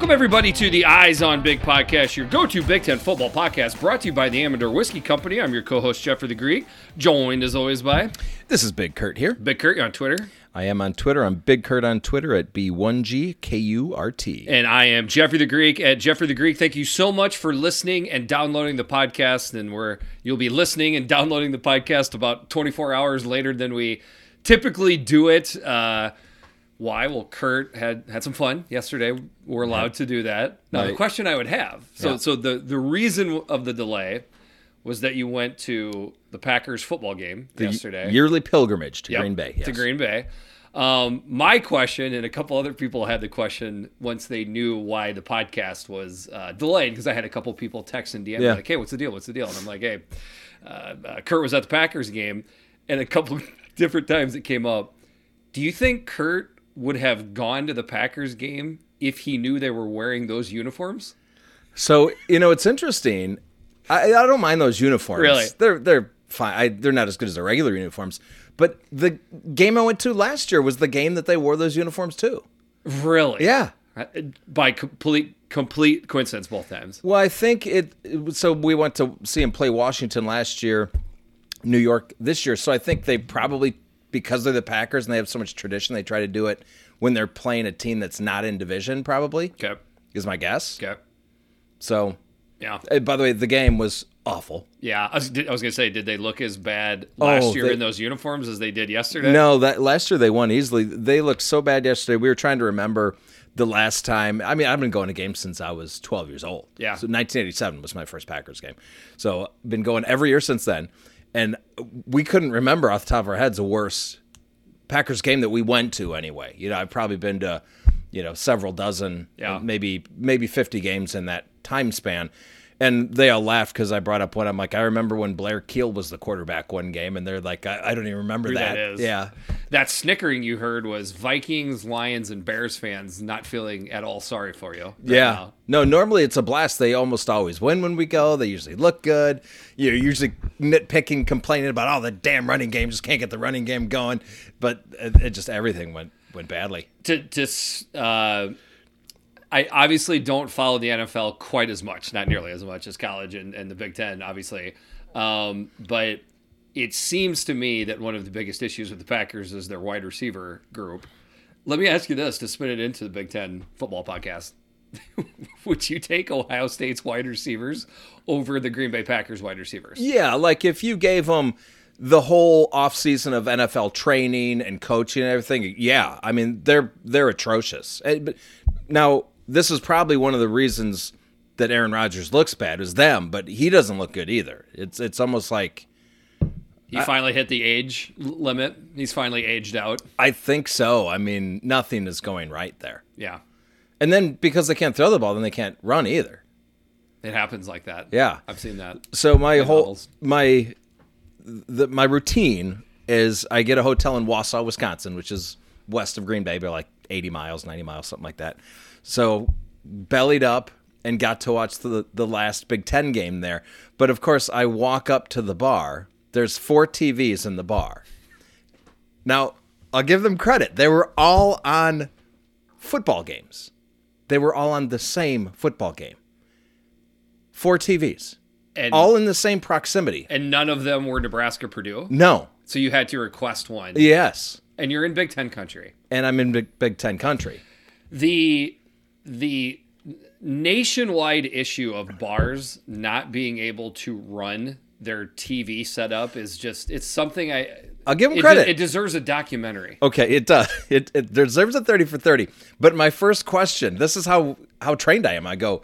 Welcome, everybody, to the Eyes on Big podcast, your go to Big Ten football podcast brought to you by the Amador Whiskey Company. I'm your co host, Jeffrey the Greek, joined as always by This is Big Kurt here. Big Kurt on Twitter. I am on Twitter. I'm Big Kurt on Twitter at B1GKURT. And I am Jeffrey the Greek at Jeffrey the Greek. Thank you so much for listening and downloading the podcast. And we're you'll be listening and downloading the podcast about 24 hours later than we typically do it. Uh, why? Well, Kurt had had some fun yesterday. We're allowed to do that. Now, the question I would have so Yeah. so the the reason of the delay was that you went to the Packers football game yesterday. Yearly pilgrimage to Yep, Green Bay. To. Green Bay. Um, my question, and a couple other people had the question once they knew why the podcast was uh, delayed, because I had a couple people text and DM Yeah. like, "Hey, what's the deal? What's the deal?" And I'm like, "Hey, uh, uh, Kurt was at the Packers game, and a couple different times it came up. Do you think Kurt would have gone to the Packers game if he knew they were wearing those uniforms? So you know it's interesting. I, I don't mind those uniforms. Really? They're they're fine. I, they're not as good as the regular uniforms. But the game I went to last year was the game that they wore those uniforms to. Really? Yeah. Uh, By complete complete coincidence, both times. Well, I think it so we went to see him play Washington last year, New York this year. So I think they probably because they're the Packers and they have so much tradition, they try to do it when they're playing a team that's not in division. Probably Okay. is my guess. Okay. So, Yeah. uh, by the way, the game was awful. Yeah, I was, I was gonna say, did they look as bad last Oh, year they- in those uniforms as they did yesterday? No, that last year they won easily. They looked so bad yesterday. We were trying to remember the last time. I mean, I've been going to games since I was 12 years old. Yeah. So 1987 was my first Packers game. So been going every year since then, and we couldn't remember off the top of our heads a worse Packers game that we went to anyway. You know, I've probably been to, you know, several dozen, Yeah. maybe maybe 50 games in that time span. And they all laughed because I brought up one. I'm like, I remember when Blair Kiel was the quarterback one game, and they're like, I, I don't even remember Who that. Yeah, That snickering you heard was Vikings, Lions, and Bears fans not feeling at all sorry for you. right Yeah. now. No, normally it's a blast. They almost always win when we go. They usually look good. You're usually nitpicking, complaining about, oh, the damn running game just can't get the running game going. But it, it just everything went went badly. To to uh, I obviously don't follow the NFL quite as much, not nearly as much as college and, and the Big Ten, obviously. Um, but it seems to me that one of the biggest issues with the Packers is their wide receiver group. Let me ask you this to spin it into the Big Ten football podcast. Would you take Ohio State's wide receivers over the Green Bay Packers wide receivers? Yeah, like if you gave them the whole offseason of NFL training and coaching and everything, yeah, I mean they're they're atrocious. Eh, But now this is probably one of the reasons that Aaron Rodgers looks bad is them, but he doesn't look good either. It's it's almost like He finally hit the age limit. He's finally aged out. I think so. I mean, nothing is going right there. Yeah. And then because they can't throw the ball, then they can't run either. It happens like that. Yeah. I've seen that. So my whole novels. my the, my routine is I get a hotel in Wausau, Wisconsin, which is west of Green Bay, by like 80 miles, 90 miles, something like that. So bellied up and got to watch the the last Big 10 game there. But of course, I walk up to the bar. There's four TVs in the bar. Now, I'll give them credit. They were all on football games. They were all on the same football game. Four TVs And all in the same proximity. and none of them were Nebraska Purdue. No. So you had to request one. Yes. And you're in Big Ten country. And I'm in Big, Big Ten country. The the nationwide issue of bars not being able to run their TV setup is just it's something I I'll give 'em it, credit. It deserves a documentary. Okay, it does. It, it deserves a 30 for 30. But my first question, this is how how trained I am. I go,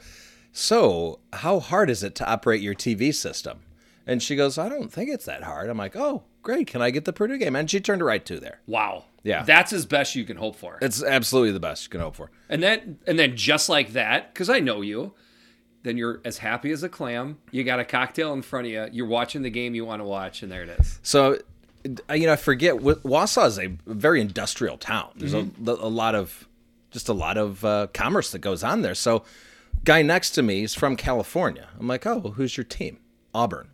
"So, how hard is it to operate your TV system?" And she goes, "I don't think it's that hard." I'm like, "Oh, great. Can I get the Purdue game?" And she turned it right to there. Wow. Yeah. That's as best you can hope for. It's absolutely the best you can hope for. And then and then just like that, because I know you, then you're as happy as a clam. You got a cocktail in front of you. You're watching the game you want to watch, and there it is. So, you know, I forget. Wa- Wausau is a very industrial town. There's a, a lot of, just a lot of uh, commerce that goes on there. So, guy next to me is from California. I'm like, oh, who's your team? Auburn.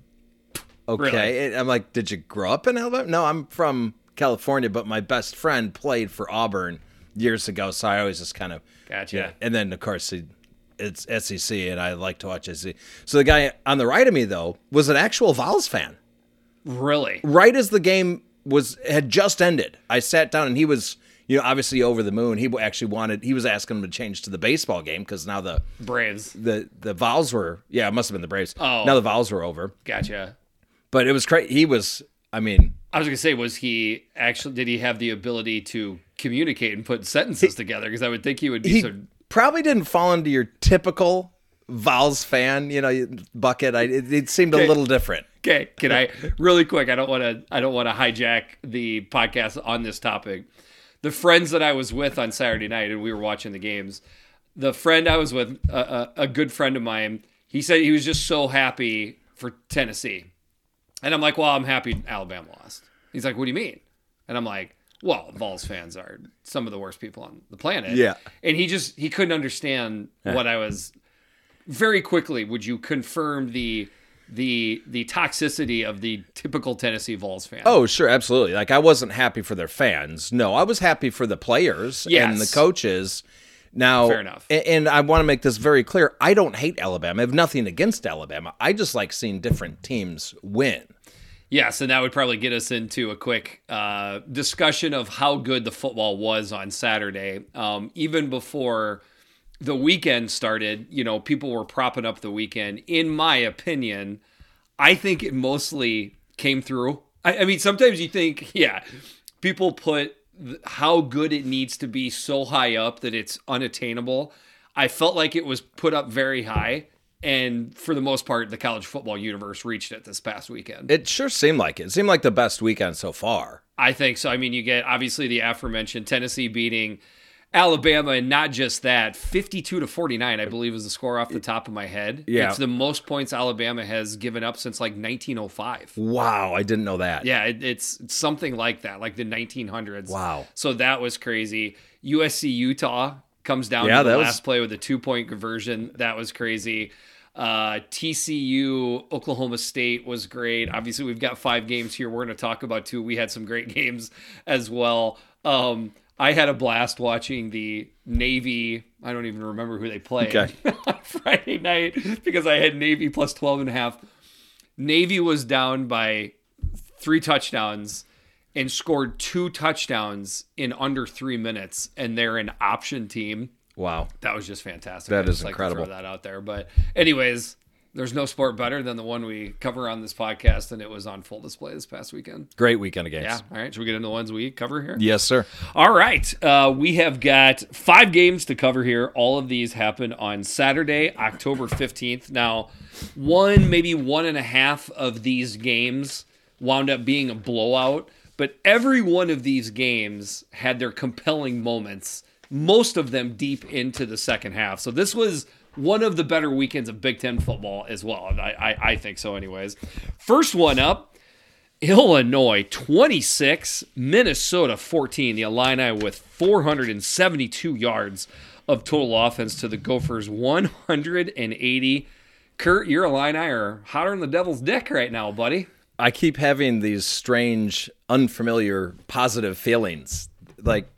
Okay. Really? I'm like, did you grow up in Alabama? No, I'm from California, but my best friend played for Auburn years ago, so I always just kind of Gotcha. Yeah, and then of course it's SEC, and I like to watch SEC. So the guy on the right of me though was an actual Vols fan. Really? Right as the game was had just ended, I sat down and he was. You know, obviously over the moon. He actually wanted. He was asking him to change to the baseball game because now the Braves. the the Vols were. Yeah, it must have been the Braves. Oh. now the Vols were over. Gotcha. But it was crazy. He was. I mean, I was gonna say, was he actually? Did he have the ability to communicate and put sentences together? Because I would think he would be he so. probably didn't fall into your typical Vols fan, you know, bucket. I, it, it seemed a little different. Okay, can I really quick? I don't want to. I don't want to hijack the podcast on this topic. The friends that I was with on Saturday night, and we were watching the games. The friend I was with, a, a, a good friend of mine, he said he was just so happy for Tennessee, and I'm like, well, I'm happy Alabama lost. He's like, what do you mean? And I'm like, well, Vols fans are some of the worst people on the planet. Yeah. and he just he couldn't understand what I was very quickly would you confirm the the the toxicity of the typical Tennessee Vols fan? Oh, sure, absolutely. Like I wasn't happy for their fans. No, I was happy for the players and the coaches. Now, Fair enough. And, I want to make this very clear. I don't hate Alabama. I have nothing against Alabama. I just like seeing different teams win. Yes, and that would probably get us into a quick uh, discussion of how good the football was on Saturday. Um, even before the weekend started, you know, people were propping up the weekend. In my opinion, I think it mostly came through. I, I mean, sometimes you think, yeah, people put how good it needs to be so high up that it's unattainable. I felt like it was put up very high. And for the most part, the college football universe reached it this past weekend. It sure seemed like it. It seemed like the best weekend so far. I think so. I mean, you get obviously the aforementioned Tennessee beating Alabama, and not just that, 52 to 49, I believe is the score off the top of my head. Yeah. It's the most points Alabama has given up since like 1905. Wow, I didn't know that. Yeah, it, it's it's something like that, like the 1900s. Wow. So that was crazy. USC Utah comes down Yeah, to the that was- last play with a two point conversion. That was crazy. Uh, TCU, Oklahoma State was great. Obviously, we've got five games here. We're going to talk about two. We had some great games as well. Um, I had a blast watching the Navy. I don't even remember who they played Okay. on Friday night because I had Navy plus 12 and a half. Navy was down by three touchdowns and scored two touchdowns in under three minutes, and they're an option team. Wow. That was just fantastic. That I is like incredible. throw that out there. But, anyways, there's no sport better than the one we cover on this podcast, and it was on full display this past weekend. Great weekend of games. Yeah. All right. Should we get into the ones we cover here? Yes, sir. All right. Uh, we have got five games to cover here. All of these happen on Saturday, October 15th. Now, one, maybe one and a half of these games wound up being a blowout, but every one of these games had their compelling moments, most of them deep into the second half. So this was one of the better weekends of Big Ten football as well. I, I, I think so, anyways. First one up. Illinois 26, Minnesota 14. The Illini with 472 yards of total offense to the Gophers 180. Kurt, your Illini are hotter than the devil's dick right now, buddy. I keep having these strange, unfamiliar, positive feelings, like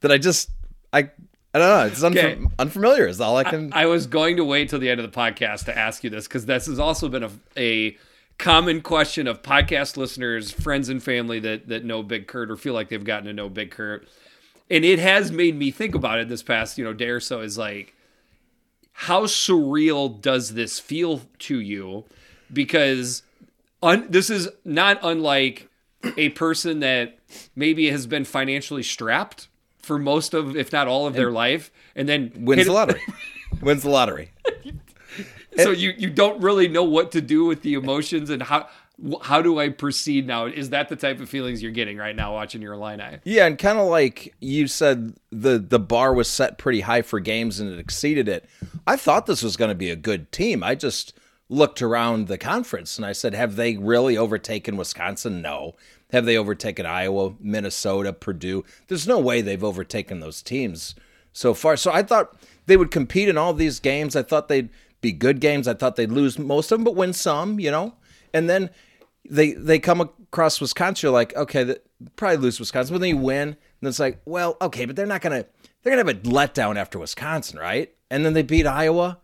that. I just, I, I don't know. It's unfam- Okay. unfamiliar. Is all I can. I was going to wait till the end of the podcast to ask you this because this has also been a, a common question of podcast listeners, friends, and family that that know Big Kurt or feel like they've gotten to know Big Kurt, and it has made me think about it this past you know day or so. Is like, how surreal does this feel to you? Because un- this is not unlike a person that maybe has been financially strapped for most of, if not all of their life, and then wins the lottery. wins the lottery. so you you don't really know what to do with the emotions and how how do I proceed now? Is that the type of feelings you're getting right now watching your Illini? Yeah, and kind of like you said, the the bar was set pretty high for games, and it exceeded it. I thought this was going to be a good team. I just looked around the conference and I said, "Have they really overtaken Wisconsin? No. Have they overtaken Iowa, Minnesota, Purdue? There's no way they've overtaken those teams so far. So I thought they would compete in all these games. I thought they'd be good games. I thought they'd lose most of them, but win some. You know, and then they they come across Wisconsin. You're like, okay, probably lose Wisconsin, but then you win, and it's like, well, okay, but they're not gonna they're gonna have a letdown after Wisconsin, right? And then they beat Iowa.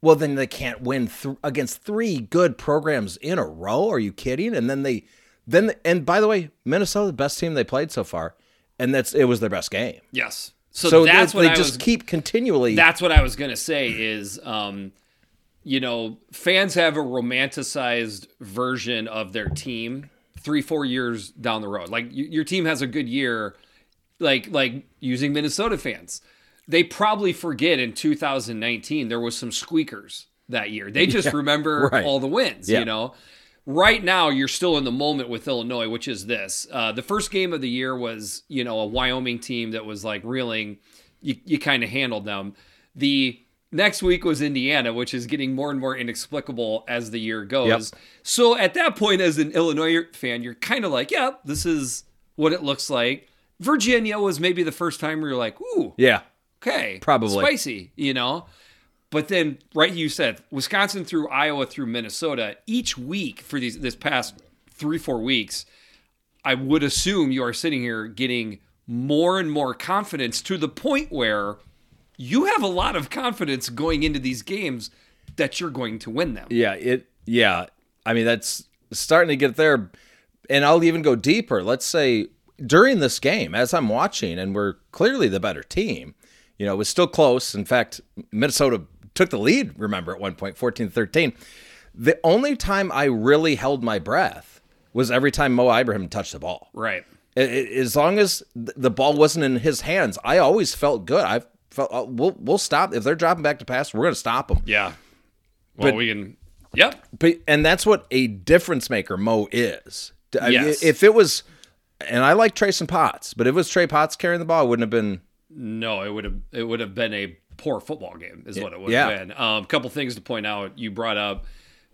Well, then they can't win th- against three good programs in a row. Are you kidding? And then they, then and by the way, Minnesota the best team they played so far, and that's it was their best game. Yes. So, So that's they, what they I just was. keep continually. That's what I was gonna say. Is um, you know, fans have a romanticized version of their team three, four years down the road. Like y- your team has a good year, like like using Minnesota fans. They probably forget in 2019 there was some squeakers that year. They just remember right. all the wins. Yeah. You know. Right now, you're still in the moment with Illinois, which is this. Uh, the first game of the year was, you know, a Wyoming team that was like reeling. You, you kind of handled them. The next week was Indiana, which is getting more and more inexplicable as the year goes. Yep. So at that point, as an Illinois fan, you're kind of like, yeah, this is what it looks like. Virginia was maybe the first time where you're like, ooh, yeah, okay, Probably. spicy, you know. But then, right, you said Wisconsin through Iowa through Minnesota each week for these this past three four weeks. I would assume you are sitting here getting more and more confidence to the point where you have a lot of confidence going into these games that you're going to win them. yeah, it, yeah. I mean, that's starting to get there, and I'll even go deeper. Let's say during this game, as I'm watching, and we're clearly the better team. You know, it was still close. In fact, Minnesota took the lead. Remember at one point, 14-13. The only time I really held my breath was every time Mo Ibrahim touched the ball. Right. As long as the ball wasn't in his hands, I always felt good. I felt uh, we'll we'll stop if they're dropping back to pass. We're going to stop them. Yeah. Well, But- we can. Yep. But and that's what a difference maker Mo is. I Yes. if it was, and I like Trayson Potts, but if it was Trey Potts carrying the ball, it wouldn't have been. No, it would have it would have been a poor football game, is what it would Yeah. have been. A um, couple things to point out. You brought up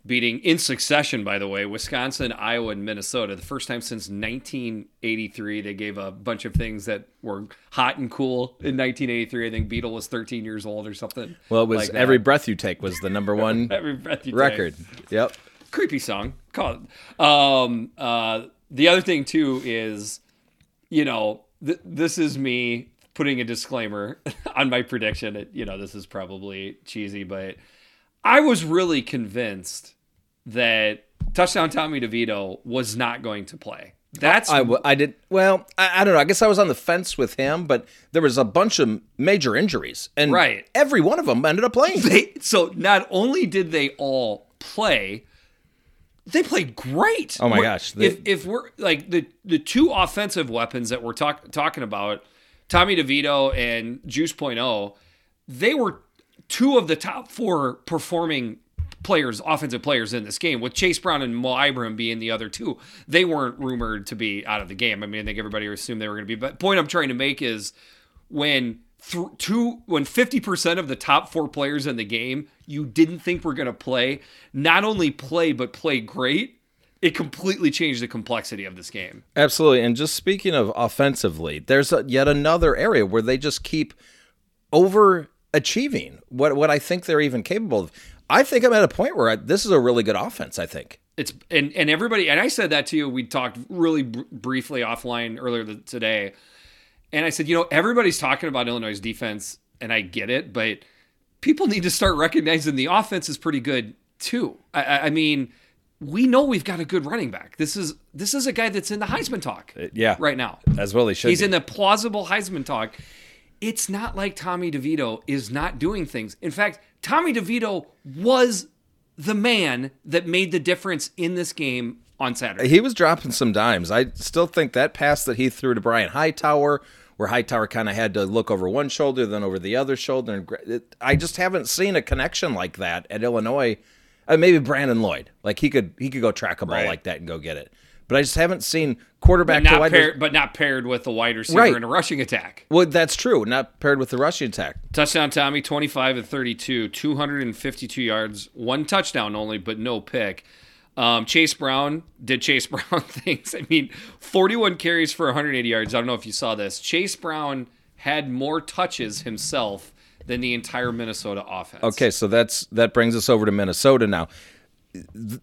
beating in succession, by the way, Wisconsin, Iowa, and Minnesota. The first time since 1983, they gave a bunch of things that were hot and cool in 1983. I think Beetle was 13 years old or something. Well, it was like every breath you take was the number one every breath you take record. Yep. creepy song. Call it. Um, uh, the other thing too is, you know, th- this is me putting a disclaimer on my prediction. You know, this is probably cheesy, but I was really convinced that touchdown Tommy DeVito was not going to play. That's I did well. I, I don't know. I guess I was on the fence with him, but there was a bunch of major injuries, and Right. every one of them ended up playing. they so not only did they all play they played great Oh my We're- gosh, they- if, if we're like the the two offensive weapons that we're talk, talking about tommy devito and juice point oh they were two of the top four performing players offensive players in this game with chase brown and mo ibrahim being the other two. They weren't rumored to be out of the game. I mean i think everybody assumed they were going to be but point i'm trying to make is when th- two when 50% of the top four players in the game you didn't think were going to play not only play but play great it completely changed the complexity of this game Absolutely. And just speaking of offensively, there's a, yet another area where they just keep overachieving what what I think they're even capable of. I think I'm at a point where I, this is a really good offense. I think. it's and and everybody and I said that to you we talked really br- briefly offline earlier th- today and I said you know everybody's talking about Illinois' defense and I get it but people need to start recognizing the offense is pretty good too I- I, I mean we know we've got a good running back this is this is a guy that's in the Heisman talk uh, Yeah. right now As well, he should. He's be. in the plausible Heisman talk. It's not like Tommy DeVito is not doing things. In fact, Tommy DeVito was the man that made the difference in this game on Saturday. he was dropping some dimes. I still think that pass that he threw to Brian Hightower, where Hightower kind of had to look over one shoulder, then over the other shoulder, and I just haven't seen a connection like that at Illinois. Uh, maybe Brandon Lloyd, like he could he could go track a ball Right. like that and go get it. But I just haven't seen quarterback But to not, wide. paired, but not paired with a wide receiver Right. in a rushing attack. well, that's true. Not paired with the rushing attack. Touchdown Tommy, 25 and 32, 252 yards, one touchdown only, but no pick. Um, Chase Brown did Chase Brown things. I mean, 41 carries for 180 yards. I don't know if you saw this. Chase Brown had more touches himself than the entire Minnesota offense. Okay, so that's that brings us over to Minnesota now.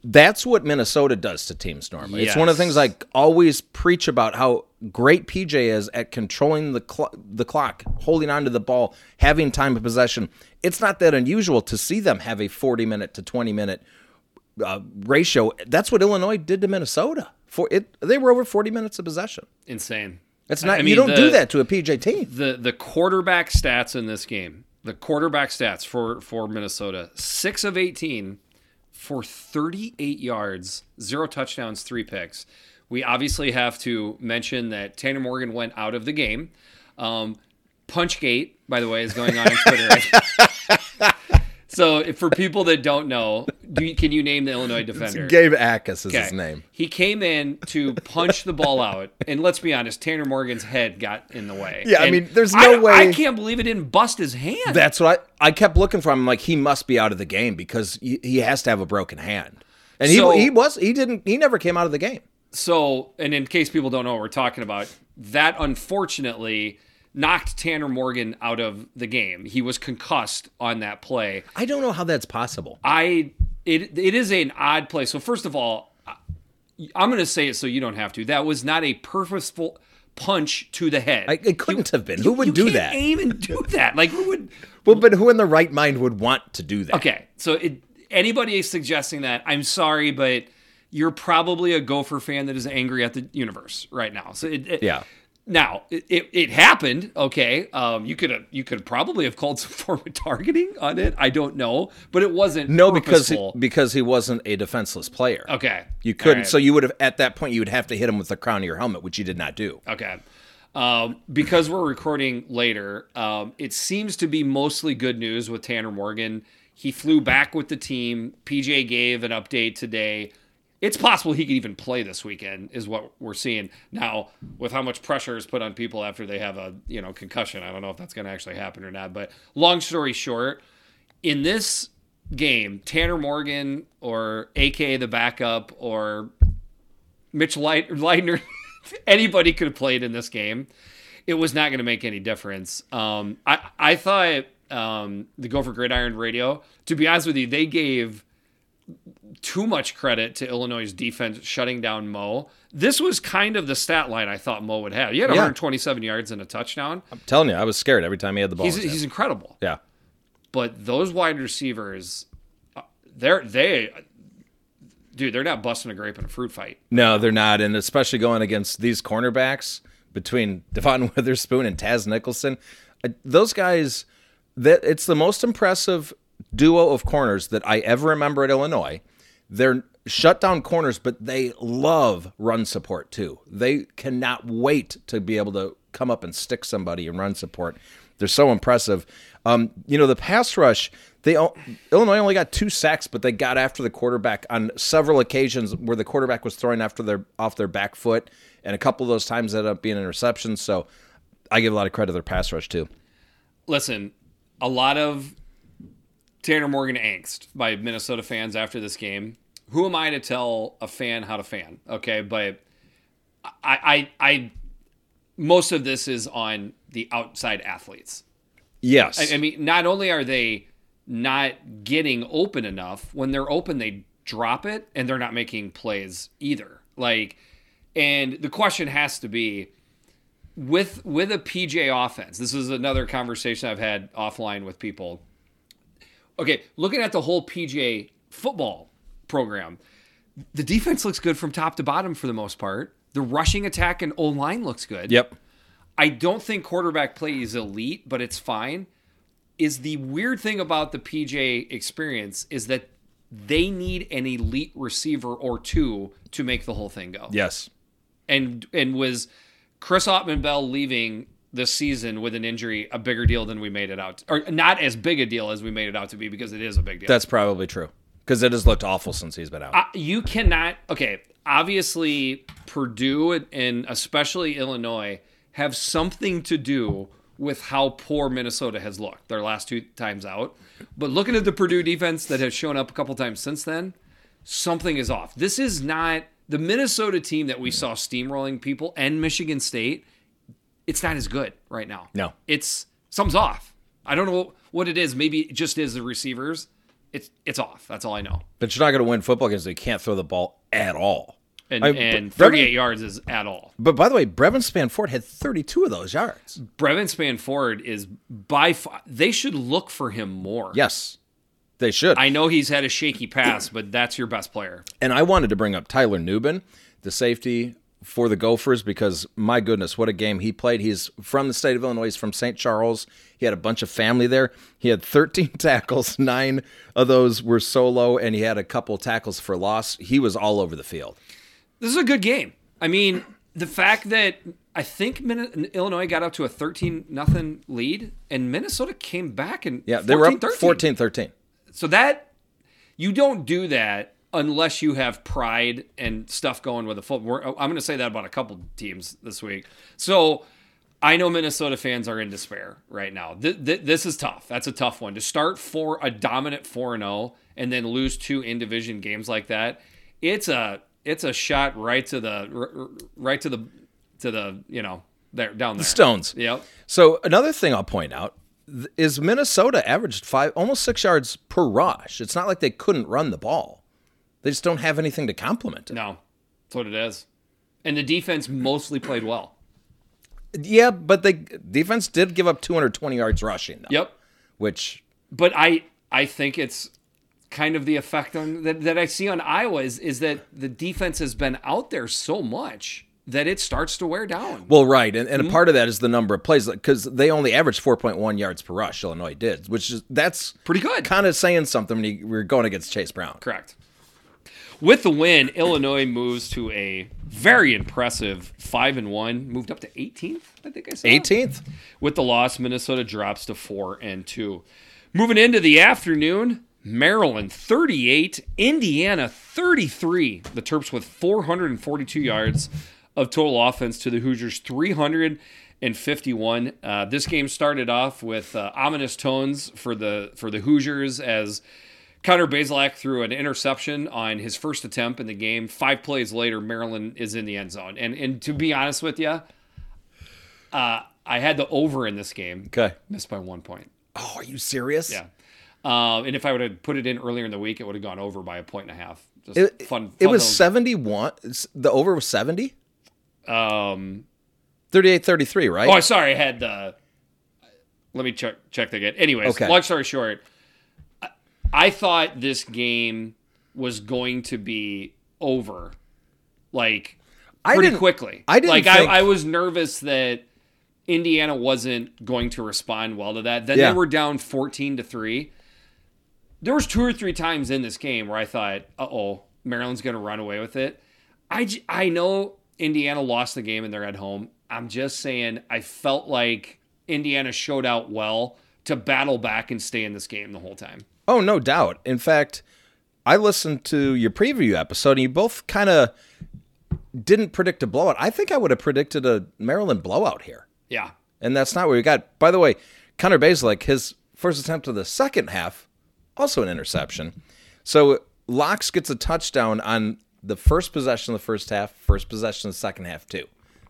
that's what Minnesota does to teams normally. It's one of the things I always preach about how great PJ is at controlling the cl- the clock, holding on to the ball, having time of possession. It's not that unusual to see them have a 40 minute to 20 minute uh, ratio. That's what Illinois did to Minnesota. For it, they were over 40 minutes of possession. Insane. It's not. I mean, you don't the, do that to a PJ team. The the quarterback stats in this game. The quarterback stats for for Minnesota: six of 18 for 38 yards, zero touchdowns, three picks. We obviously have to mention that Tanner Morgan went out of the game. Um, Punchgate, by the way, is going on on Twitter. So, for people that don't know, do you, can you name the Illinois defender? Gabe Jacas is okay. his name. He came in to punch the ball out, and let's be honest, Tanner Morgan's head got in the way. Yeah, and I mean, there's no I, way. I can't believe it didn't bust his hand. That's what I, I kept looking for him. Like he must be out of the game because he, he has to have a broken hand, and so, he he was he didn't he never came out of the game. So, and in case people don't know what we're talking about, that unfortunately knocked Tanner Morgan out of the game. He was concussed on that play. I don't know how that's possible. I it it is an odd play. So first of all, I'm going to say it so you don't have to. That was not a purposeful punch to the head. I, it couldn't you, have been. Who would do that? Even do that? Like who would? Well, but who in the right mind would want to do that? Okay, so it, anybody suggesting that, I'm sorry, but you're probably a Gopher fan that is angry at the universe right now. So it, it, yeah. Now it, it, it happened. Okay, um, you could have you could probably have called some form of targeting on it. I don't know, but it wasn't. No, because he, because he wasn't a defenseless player. Okay, you couldn't. Right. So you would have at that point you would have to hit him with the crown of your helmet, which you did not do. Okay. Um, because we're recording later, um, it seems to be mostly good news with Tanner Morgan. He flew back with the team. PJ gave an update today it's possible he could even play this weekend is what we're seeing. Now with how much pressure is put on people after they have a you know concussion i don't know if that's going to actually happen or not but long story short in this game tanner morgan or ak the backup or mitch leidner anybody could have played in this game. It was not going to make any difference. Um, I, I thought um, the gopher gridiron radio to be honest with you they gave too much credit to Illinois' defense shutting down Mo. This was kind of the stat line I thought Mo would have. He had 127 yeah. yards and a touchdown. I'm telling you, I was scared every time he had the ball. He's, he's incredible. Yeah. But those wide receivers, uh, they're they, dude, they're not busting a grape in a fruit fight. No, they're not, and especially going against these cornerbacks between Devon Witherspoon and Taz Nicholson, uh, those guys. That it's the most impressive duo of corners that I ever remember at Illinois they're shut down corners, but they love run support too. They cannot wait to be able to come up and stick somebody and run support. They're so impressive. Um, you know, the pass rush, they Illinois only got two sacks, but they got after the quarterback on several occasions where the quarterback was throwing after their off their back foot, and a couple of those times ended up being interceptions. So I give a lot of credit to their pass rush too. Listen, a lot of Tanner Morgan angst by Minnesota fans after this game. Who am I to tell a fan how to fan? Okay, but I, I, I most of this is on the outside athletes. Yes, I, I mean, not only are they not getting open enough, when they're open, they drop it, and they're not making plays either. Like, and the question has to be with with a PJ offense. This is another conversation I've had offline with people okay, looking at the whole PJ football program, the defense looks good from top to bottom for the most part. The rushing attack and O line looks good. Yep. I don't think quarterback play is elite, but it's fine. Is the weird thing about the PJ experience is that they need an elite receiver or two to make the whole thing go. Yes. And and was Chris Autman Bell leaving this season with an injury a bigger deal than we made it out, to, or not as big a deal as we made it out to be because it is a big deal. That's probably true because it has looked awful since he's been out. Uh, you cannot. Okay, obviously Purdue and especially Illinois have something to do with how poor Minnesota has looked their last two times out. But looking at the Purdue defense that has shown up a couple times since then, something is off. This is not the Minnesota team that we saw steamrolling people and Michigan State it's not as good right now. No, it's something's off. I don't know what it is. Maybe it just is the receivers, it's it's off. That's all I know. But you're not going to win football games They can't throw the ball at all. And, I- and Brevyn- 38 yards is at all. But by the way, Brevyn Spann-Ford had 32 of those yards. Brevyn Spann-Ford is by far. They should look for him more. Yes, they should. I know he's had a shaky pass, but that's your best player. And I wanted to bring up Tyler Nubin, the safety for the Gophers, because my goodness, what a game he played. He's from the state of Illinois. He's from St. Charles. He had a bunch of family there. He had 13 tackles. Nine of those were solo, and he had a couple tackles for loss. He was all over the field. This is a good game. I mean, the fact that I think Illinois got up to a 13 nothing lead, and Minnesota came back and Yeah, they were up 13. 14 13. So that you don't do that unless you have pride and stuff going with the football. I'm going to say that about a couple teams this week. So I know Minnesota fans are in despair right now. Th- th- this is tough. That's a tough one to start for a dominant four and zero and then lose two in division games like that. It's a it's a shot right to the right to the to the you know there down there. Stones. Yep. So another thing I'll point out is Minnesota averaged five, almost six yards per rush. It's not like they couldn't run the ball; they just don't have anything to complement it. No, that's what it is. And the defense mostly played well. Yeah, but the defense did give up 220 yards rushing, though, Yep. which but I I think it's kind of the effect on that, that I see on Iowa is is that the defense has been out there so much that it starts to wear down. well, right, and, Mm-hmm. and a part of that is the number of plays because they only averaged 4.1 yards per rush. Illinois did, which is that's Pretty good. kind of saying something when you, we're going against Chase Brown. Correct. With the win, Illinois moves to a very impressive five and one, moved up to 18th. I think I said 18th. With the loss, Minnesota drops to four and two. Moving into the afternoon, Maryland 38, Indiana 33. The Terps with 442 yards of total offense to the Hoosiers 351. Uh, this game started off with uh, ominous tones for the for the Hoosiers as Connor Bazelak threw an interception on his first attempt in the game. Five plays later, Maryland is in the end zone. And and to be honest with you, uh, I had the over in this game. Okay. Missed by one point. Oh, are you serious? Yeah. Um, and if I would have put it in earlier in the week, it would have gone over by a point and a half. Just It, fun. it was little- 71. The over was 70. Um, 38 33, right? oh, sorry. I had the. Let me check check that again. Anyways, Okay. long story short, I, thought this game was going to be over, like I pretty quickly. I didn't like think- I, I was nervous that Indiana wasn't going to respond well to that. Then Yeah. they were down fourteen to three. There was two or three times in this game where I thought, "Uh oh, Maryland's going to run away with it." I j- I know Indiana lost the game and they're at home. I'm just saying, I felt like Indiana showed out well to battle back and stay in this game the whole time. Oh, no doubt. In fact, I listened to your preview episode, and you both kind of didn't predict a blowout. I think I would have predicted a Maryland blowout here, Yeah, and that's not what we got. By the way, Connor Bazelak, his first attempt of the second half, also an interception. So Locks gets a touchdown on the first possession of the first half, first possession of the second half too.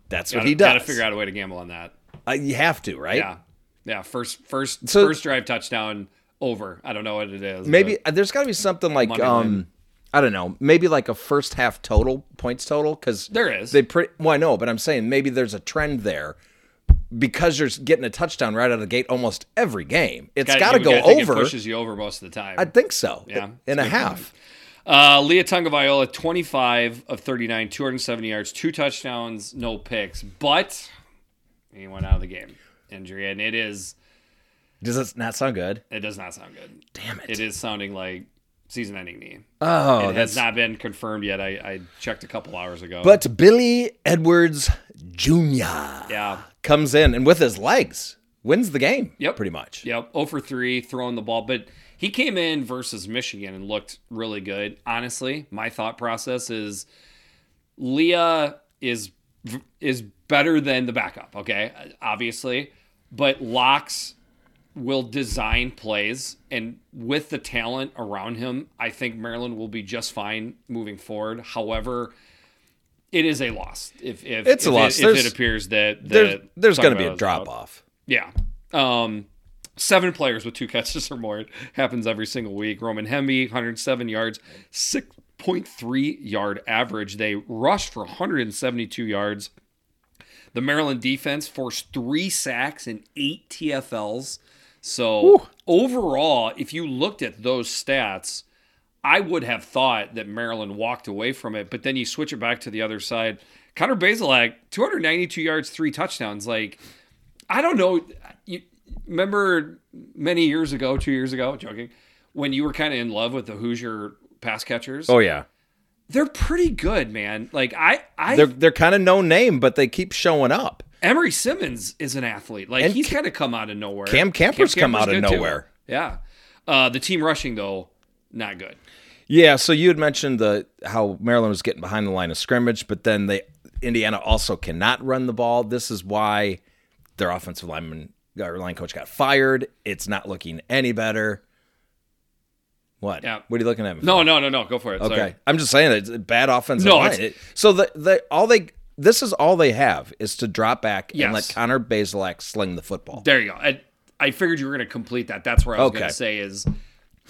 That's what gotta, he does. Got to figure out a way to gamble on that. Uh, you have to, right? Yeah, yeah. First, first, So- first drive touchdown over. I don't know what it is. Maybe there's got to be something like um. I don't know, maybe like a first half total points total because There is. They pretty well, I know, but I'm saying maybe there's a trend there because you're getting a touchdown right out of the gate almost every game. It's got to go over. It pushes you over most of the time. I think so. Yeah, in a half. Uh, Leah Tagovailoa, 25 of 39, 270 yards, two touchdowns, no picks, but he went out of the game. Injury, and it is, Does it not sound good? it does not sound good. Damn it! It is sounding like season ending knee. oh, it that's has not been confirmed yet. I, I checked a couple hours ago. But Billy Edwards Jr. yeah, comes in and with his legs wins the game. Yep. pretty much. Yep, 0 for 3, throwing the ball. But he came in versus Michigan and looked really good. Honestly, my thought process is Leah is is better than the backup, okay? Obviously. But Locks will design plays and with the talent around him, I think Maryland will be just fine moving forward. However, it is a loss. If if It's a loss. It, if it appears that, that There's there's going to be a drop out. off. Yeah. Um, seven players with two catches or more. It happens every single week. Roman Hemby, 107 yards, 6.3 yard average. They rushed for 172 yards. The Maryland defense forced three sacks and eight TFLs. So overall, if you looked at those stats, I would have thought that Maryland walked away from it. But then you switch it back to the other side. Connor Bazelak, 292 yards, three touchdowns. Like, I don't know. You remember many years ago, two years ago, joking, when you were kind of in love with the Hoosier pass catchers? Oh yeah, They're pretty good, man. Like I, I they're they're kind of no name, but they keep showing up. Emery Simmons is an athlete. Like And he's kind of come out of nowhere. Cam Camper's come out of good, too. nowhere. Yeah. Uh, the team rushing though, not good. Yeah, so you had mentioned the how Maryland was getting behind the line of scrimmage, but then they Indiana also cannot run the ball. This is why their offensive lineman or line coach got fired. It's not looking any better. What? Yeah. What are you looking at? Me for? No, no, no, no. Go for it. Okay, Sorry. I'm just saying it's a bad offensive No, line. It- so the the all they this is all they have is to drop back Yes. and let Connor Bazelak sling the football. There you go. I, I figured you were going to complete that. That's where I was going to say is,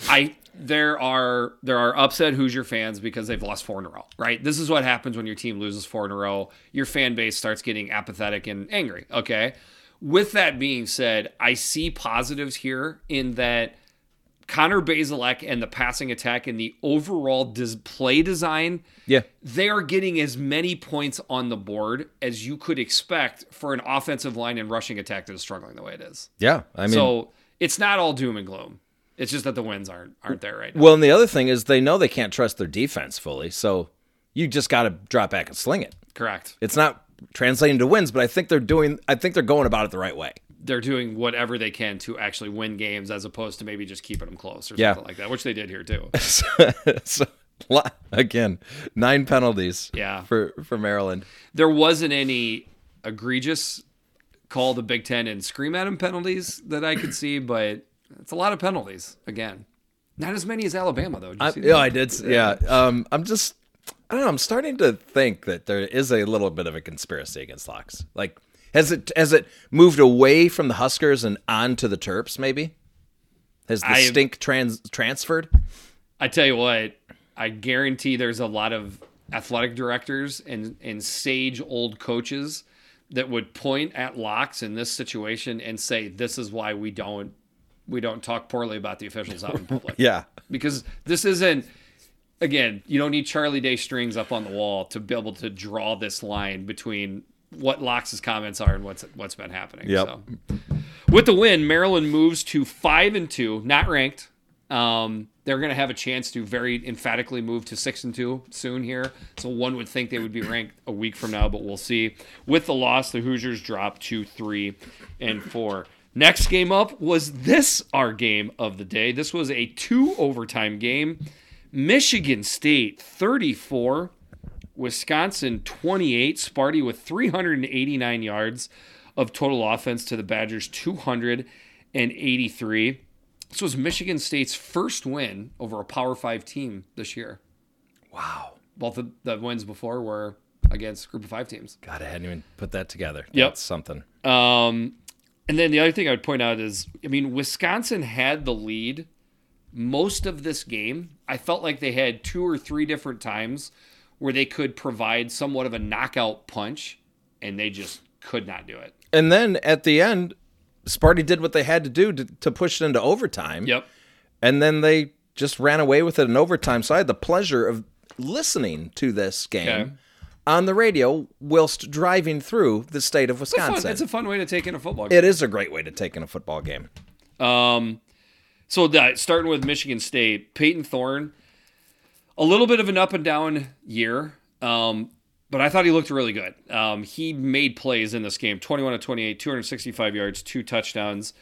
I there are there are upset Hoosier fans because they've lost four in a row. Right. This is what happens when your team loses four in a row. Your fan base starts getting apathetic and angry. Okay. With that being said, I see positives here in that Connor Bazelak and the passing attack and the overall dis- play design Yeah, they are getting as many points on the board as you could expect for an offensive line and rushing attack that is struggling the way it is. yeah. I mean, so it's not all doom and gloom. It's just that the wins aren't aren't there right now. well, and the other thing is they know they can't trust their defense fully, so you just got to drop back and sling it. Correct. It's not translating to wins, but I think they're doing. I think they're going about it the right way. They're doing whatever they can to actually win games as opposed to maybe just keeping them close or Yeah. something like that, which they did here too. so again, nine penalties. Yeah. for for Maryland. there wasn't any egregious call the Big Ten and scream at him penalties that I could see, but it's a lot of penalties again. Not as many as Alabama though. I, yeah? I did. Yeah, um, I'm just. I don't know. I'm starting to think that there is a little bit of a conspiracy against Locks. Like, has it has it moved away from the Huskers and on to the Terps? Maybe has the I- stink trans transferred? I tell you what, I guarantee there's a lot of athletic directors and, and sage old coaches that would point at locks in this situation and say, this is why we don't we don't talk poorly about the officials out in public. Yeah, Because this isn't again, you don't need Charlie Day strings up on the wall to be able to draw this line between what Locke's comments are and what's what's been happening. Yep. So with the win, Maryland moves to five and two, not ranked. Um, they're going to have a chance to very emphatically move to six and two soon here. So one would think they would be ranked a week from now, but we'll see. With the loss, the Hoosiers drop to three and four. Next game up was this our game of the day. This was a two overtime game. Michigan State 34, Wisconsin 28. Sparty with 389 yards of total offense to the Badgers 283. This was Michigan State's first win over a Power Five team this year. wow. Both of the wins before were against Group of Five teams. God, I hadn't even put that together. Yep. That's something. Um, and then the other thing I would point out is, I mean, Wisconsin had the lead most of this game. I felt like they had two or three different times where they could provide somewhat of a knockout punch, and they just could not do it. And then at the end, Sparty did what they had to do to, to push it into overtime. Yep. And then they just ran away with it in overtime. So I had the pleasure of listening to this game Okay. on the radio whilst driving through the state of It's, a fun, Wisconsin. it's a fun way to take in a football game. it is a great way to take in a football game. Um, so that starting with Michigan State, Payton Thorne, a little bit of an up and down year, um, but I thought he looked really good. Um, he made plays in this game: twenty-one to twenty-eight, two hundred sixty-five yards, two touchdowns.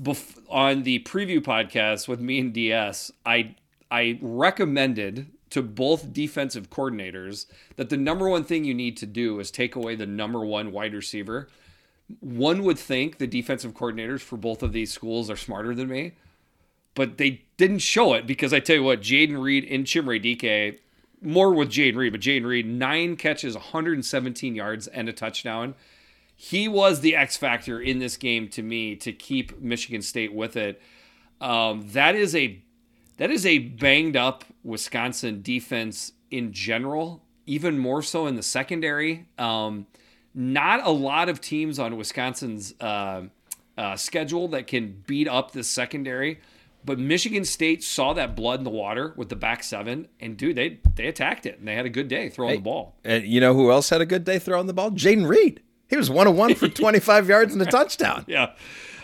Bef- on the preview podcast with me and DS, I I recommended to both defensive coordinators that the number one thing you need to do is take away the number one wide receiver one would think the defensive coordinators for both of these schools are smarter than me, but they didn't show it because I tell you what, Jayden Reed and Chimere Dike, more with Jayden Reed, but Jayden Reed, nine catches, 117 yards, and a touchdown. he was the X factor in this game to me to keep Michigan State with it. Um, that is a that is a banged up Wisconsin defense in general, even more so in the secondary. Um, not a lot of teams on Wisconsin's uh, uh, schedule that can beat up the secondary. But Michigan State saw that blood in the water with the back seven, and dude, they they attacked it and they had a good day throwing the ball. And you know who else had a good day throwing the ball? Jayden Reed. He was one of one for 25 yards and a touchdown. Yeah.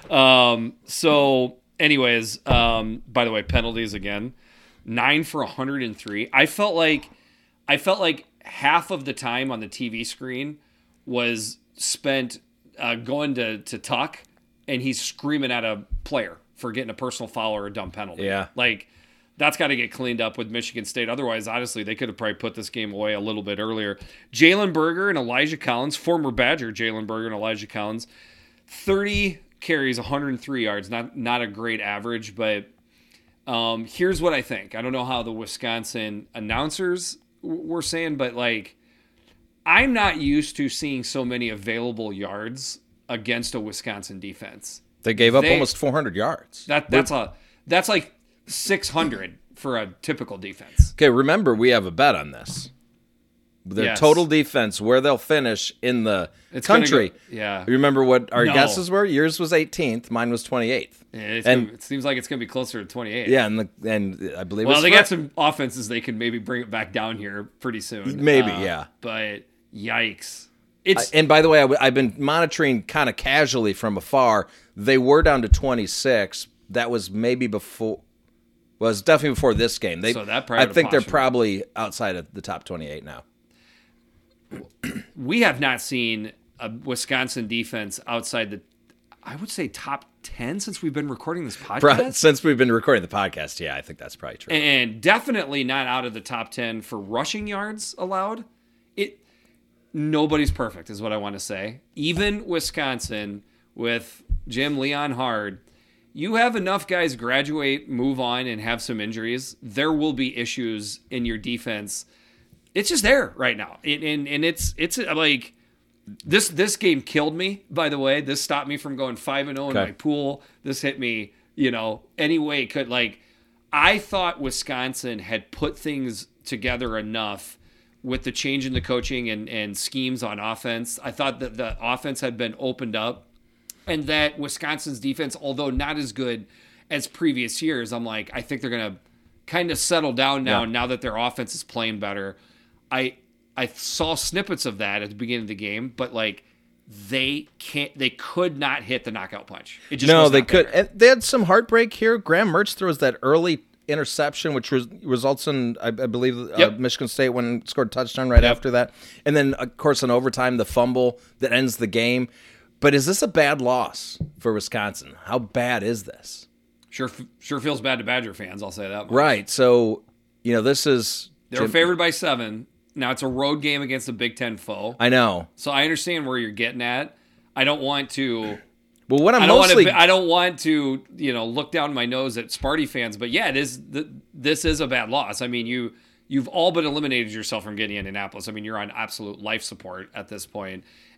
Um, so, anyways, um, by the way, penalties again, nine for 103. I felt like I felt like half of the time on the TV screen was spent uh, going to to tuck, and he's screaming at a player for getting a personal foul or a dumb penalty. Yeah. like that's got to get cleaned up with Michigan State. Otherwise, honestly, they could have probably put this game away a little bit earlier. Jalen Berger and Elijah Collins, former Badger Jalen Berger and Elijah Collins, 30 carries, 103 yards. Not not a great average, but um, here's what I think. I don't know how the Wisconsin announcers w- were saying, but like, I'm not used to seeing so many available yards against a Wisconsin defense. They gave up They- almost 400 yards. That that's a that's like 600 for a typical defense. Okay, remember we have a bet on this. Their Yes. total defense, where they'll finish in the It's country. go- yeah. Remember what our No. guesses were? Yours was 18th, mine was 28th. It's And- gonna- it seems like it's going to be closer to 28. Yeah, and the, and I believe Well, they got some offenses they can maybe bring it back down here pretty soon. Maybe, Uh, yeah. But yikes. It's And by the way, I w- I've been monitoring kind of casually from afar. They were down to 26. That was maybe before. Was definitely before this game. They, So that I think they're probably outside of the top 28 now. we have not seen a Wisconsin defense outside the I would say top 10 since we've been recording this podcast. Since we've been recording the podcast, yeah, I think that's probably true. and definitely not out of the top 10 for rushing yards allowed. It nobody's perfect is what I want to say. Even Wisconsin with Jim Leonhard, you have enough guys graduate, move on and have some injuries. There will be issues in your defense. It's just there right now. And and, and it's it's uh, like this this game killed me, by the way. This stopped me from going 5 and 0 in Okay. my pool. This hit me, you know, any way it could like I thought Wisconsin had put things together enough with the change in the coaching and, and schemes on offense. I thought that the offense had been opened up and that Wisconsin's defense, although not as good as previous years, I'm like, I think they're going to kind of settle down now, Yeah. now that their offense is playing better. I I saw snippets of that at the beginning of the game, but like they can't, they could not hit the knockout punch. It just no, they could. And they had some heartbreak here. Graham Mertz throws that early interception, which res- results in, I, I believe, uh, Yep. Michigan State when scored a touchdown right Yep. after that, and then of course in overtime the fumble that ends the game. But is this a bad loss for Wisconsin? How bad is this? Sure, sure feels bad to Badger fans. I'll say that. Much. Right. So you know this is. they're Jim- favored by seven. Now it's a road game against a Big Ten foe. I know. So I understand where you're getting at. I don't want to. Well, what I'm I don't mostly want to. I don't want to. You know, look down my nose at Sparty fans. But yeah, it is. th- This is a bad loss. I mean, you you've all but eliminated yourself from getting Indianapolis. I mean, you're on absolute life support at this.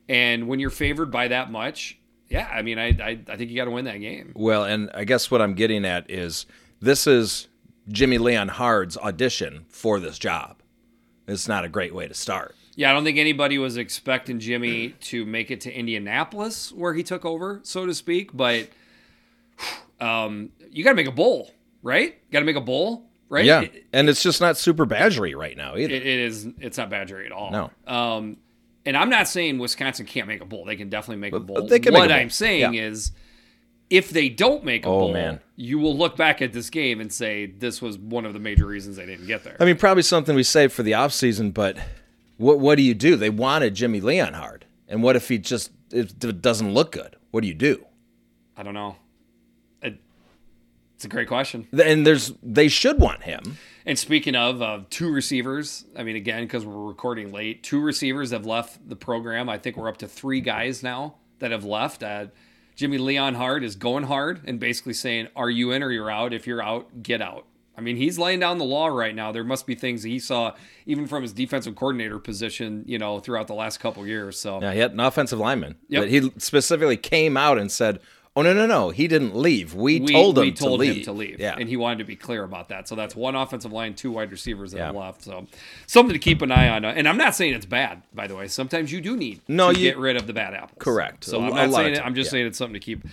And when you're favored by that much, yeah, I mean, I I, I think you got to win that game. Well, and I guess what I'm getting at is this is Jimmy Leonhard's audition for this job. It's not a great way to start. Yeah, I don't think anybody was expecting Jimmy to make it to Indianapolis where he took over, so to speak. But um, you got to make a bowl, right? Got to make a bowl, right? Yeah, It, and it's just not super badgery right now either. it- it is. It's not Badgery at all. No. Um, and I'm not saying Wisconsin can't make a bowl. They can definitely make a bowl. they can make what bowl. I'm saying Yeah. is, if they don't make a Oh, bowl, man. you will look back at this game and say this was one of the major reasons they didn't get there. I mean, probably something we saved for the offseason, but what what do you do? They wanted Jimmy Leonhard, and what if he just it doesn't look good? What do you do? I don't know. It, it's a great question. And there's they should want him. And speaking of uh, two receivers, I mean, again, because we're recording late, two receivers have left the program. I think we're up to three guys now that have left. Uh, Jimmy Leonhard is going hard and basically saying, "Are you in or you're out? If you're out, get out." I mean, he's laying down the law right now. There must be things he saw even from his defensive coordinator position, you know, throughout the last couple years. So Yeah, he had an offensive lineman. Yep. But he specifically came out and said, "Oh no, no, no, he didn't leave. We, we told him we told to him leave. to leave. Yeah, and he wanted to be clear about that. So that's one offensive line, two wide receivers that Yeah. have left. So something to keep an eye on. And I'm not saying it's bad, by the way. Sometimes you do need No, to you- get rid of the bad apples. Correct. So A- I'm not saying it. I'm just time, saying it's something to keep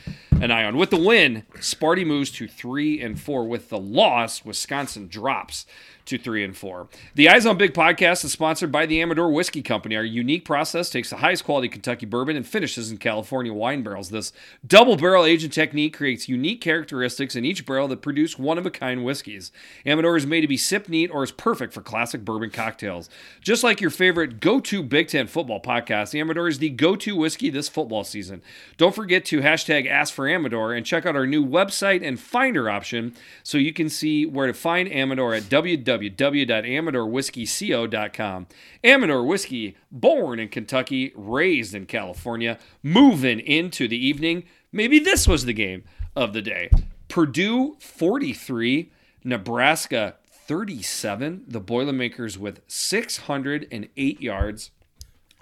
an eye on. With the win, Sparty moves to three and four. With the loss, Wisconsin drops to three and four. The Eyes on Big podcast is sponsored by the Amador Whiskey Company. Our unique process takes the highest quality Kentucky bourbon and finishes in California wine barrels. This double barrel aging technique creates unique characteristics in each barrel that produce one of a kind whiskeys. Amador is made to be sip neat or is perfect for classic bourbon cocktails. Just like your favorite go to Big Ten football podcast, Amador is the go to whiskey this football season. Don't forget to hashtag ask for Amador and check out our new website and finder option so you can see where to find Amador at www.amadorwhiskeyco.com. Amador Whiskey, born in Kentucky, raised in California, moving into the evening. Maybe this was the game of the day. Purdue 43, Nebraska 37. The Boilermakers with 608 yards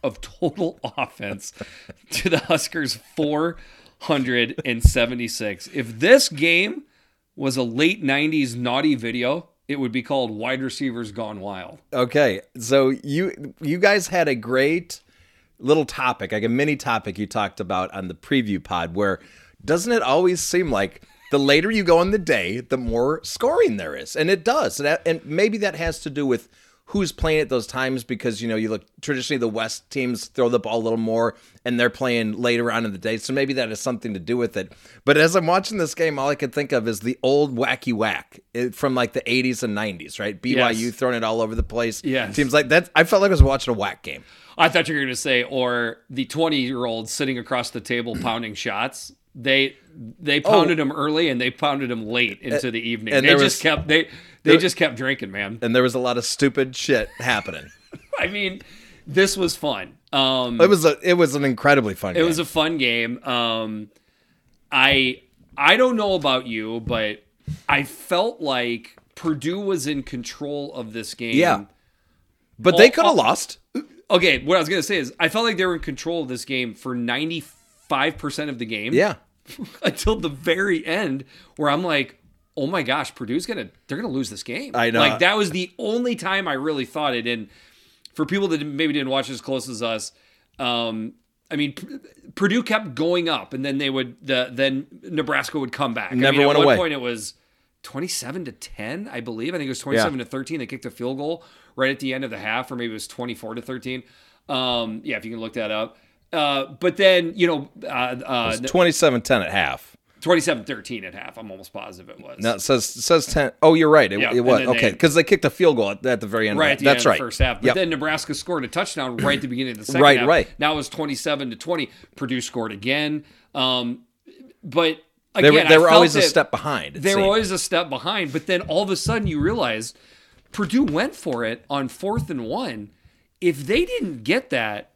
of total offense to the Huskers 476. If this game was a late 90s naughty video, it would be called Wide Receivers Gone Wild. Okay, so you you guys had a great little topic, like a mini topic you talked about on the preview pod, where doesn't it always seem like the later you go in the day, the more scoring there is, and it does, and, that, and maybe that has to do with who's playing at those times because you know you look traditionally the West teams throw the ball a little more and they're playing later on in the day, so maybe that has something to do with it. But as I'm watching this game, all I can think of is the old wacky whack eh, from like the 80s and 90s, right? BYU Yes. throwing it all over the place. Yes. Seems like that. I felt like I was watching a WAC game. I thought you were going to say, or the 20 year old sitting across the table pounding shots. They they pounded him early and they pounded him late into the evening. Oh. and they just was- kept they they just kept drinking, man. And there was a lot of stupid shit happening. I mean, this was fun. Um, it was a it was an incredibly fun game. It game. was a fun game. Um, I I don't know about you, but I felt like Purdue was in control of this game. Yeah. but they could have lost. Okay, what I was gonna say is I felt like they were in control of this game for ninety five percent of the game. Yeah. Until the very end, where I'm like, oh my gosh, Purdue's gonna they're gonna lose this game. I know. Like that was the only time I really thought it. And for people that maybe didn't watch as close as us, um, I mean, P- Purdue kept going up, and then they would the then Nebraska would come back. I Never mean, went at one away. point it was 27 to 10, I believe. I think it was 27 to 13. They kicked a field goal right at the end of the half, or maybe it was 24 to 13. Um, yeah, if you can look that up. Uh, but then, you know, uh, uh, 27-10 at half. 27 13 at half. I'm almost positive it was. No, it says it says ten. Oh, you're right. It, Yeah, it was okay because they kicked a field goal at, at the very end. right the, That's end right. first half. But Yep. then Nebraska scored a touchdown right at the beginning of the second Right, half. right. Now it was 27 to 20. Purdue scored again. Um, but they again, were, they I were always a step behind. They were always a step behind. But then all of a sudden you realize Purdue went for it on fourth and one. If they didn't get that,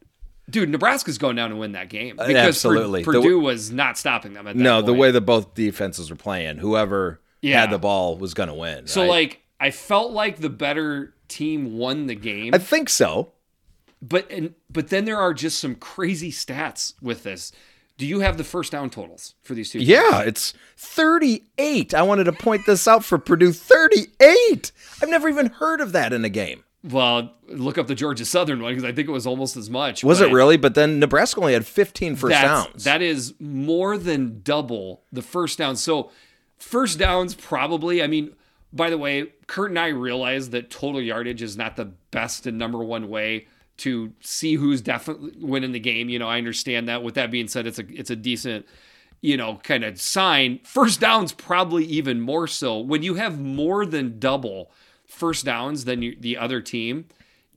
dude, Nebraska's going down to win that game because Uh, absolutely. The Purdue was not stopping them at that no the way that both defenses were playing. Whoever Yeah. had the ball was going to win. So right? like I felt like the better team won the game. I think so. But and but then there are just some crazy stats with this. Do you have the first down totals for these two? teams? Yeah, it's 38. I wanted to point this out for Purdue. 38. I've never even heard of that in a game. Well, look up the Georgia Southern one because I think it was almost as much. Was it really? But then Nebraska only had 15 first downs. That is more than double the first down. So first downs probably. I mean, by the way, Kurt and I realize that total yardage is not the best and number one way to see who's definitely winning the game. You know, I understand that. With that being said, it's a it's a decent you know, kind of sign. First downs probably even more so. When you have more than double first downs than you, the other team,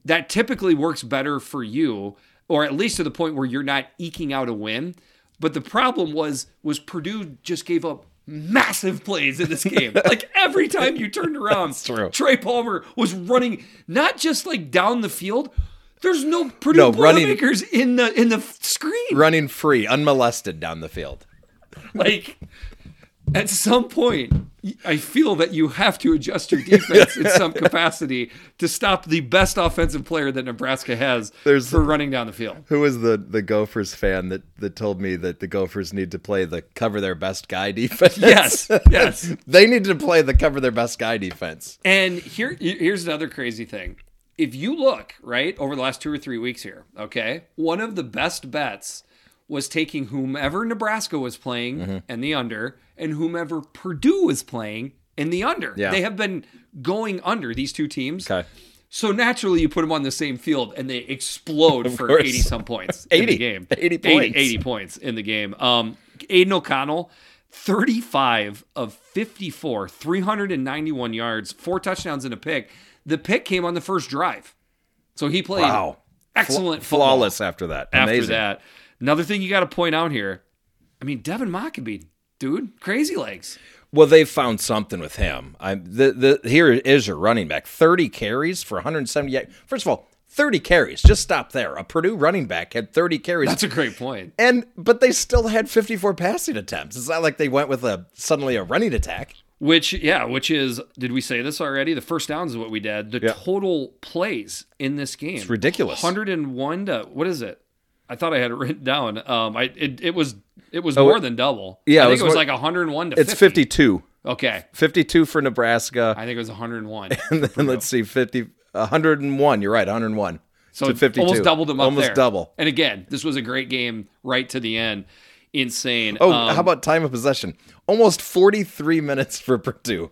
that typically works better for you, or at least to the point where you're not eking out a win. But the problem was was Purdue just gave up massive plays in this game. like every time you turned around. Trey Palmer was running not just like down the field. There's no Purdue No, running- in the in the screen running free, unmolested down the field. like at some point, I feel that you have to adjust your defense in some capacity to stop the best offensive player that Nebraska has There's- for running down the field. Who was the the Gophers fan that that told me that the Gophers need to play the cover their best guy defense? Yes, yes. they need to play the cover their best guy defense. And here, here's another crazy thing. If you look right over the last two or three weeks here, okay, one of the best bets was taking whomever Nebraska was playing Mm-hmm. and the under, and whomever Purdue was playing in the under. Yeah. They have been going under these two teams. Okay. So naturally, you put them on the same field and they explode for course. 80 some points in 80. the game. 80 points. 80, points in the game. Um, Aidan O'Connell, 35 of 54, 391 yards, four touchdowns and a pick. The pick came on the first drive. So he played Wow. excellent football Flawless after that. after that. Another thing you got to point out here I mean, Devin Mockobee, dude, crazy legs. Well, they found something with him. I the the here is your running back. Thirty carries for 178. First of all, 30 carries. Just stop there. A Purdue running back had 30 carries. That's a great point. and but they still had 54 passing attempts. It's not like they went with a suddenly a running attack. Which, yeah, which is, did we say this already? The first downs is what we did. The Yeah. total plays in this game. It's ridiculous. 101 to, what is it? I thought I had it written down. Um, I it, it was it was Oh, more than double. Yeah, I it think was it was more- like 101 to It's 50. 52. Okay, 52 for Nebraska. I think it was 101. and then let's see 50 101. You're right, 101. So to 52. almost doubled them up Almost there. double. And again, this was a great game right to the end. Insane. Oh, Um, how about time of possession? Almost 43 minutes for Purdue.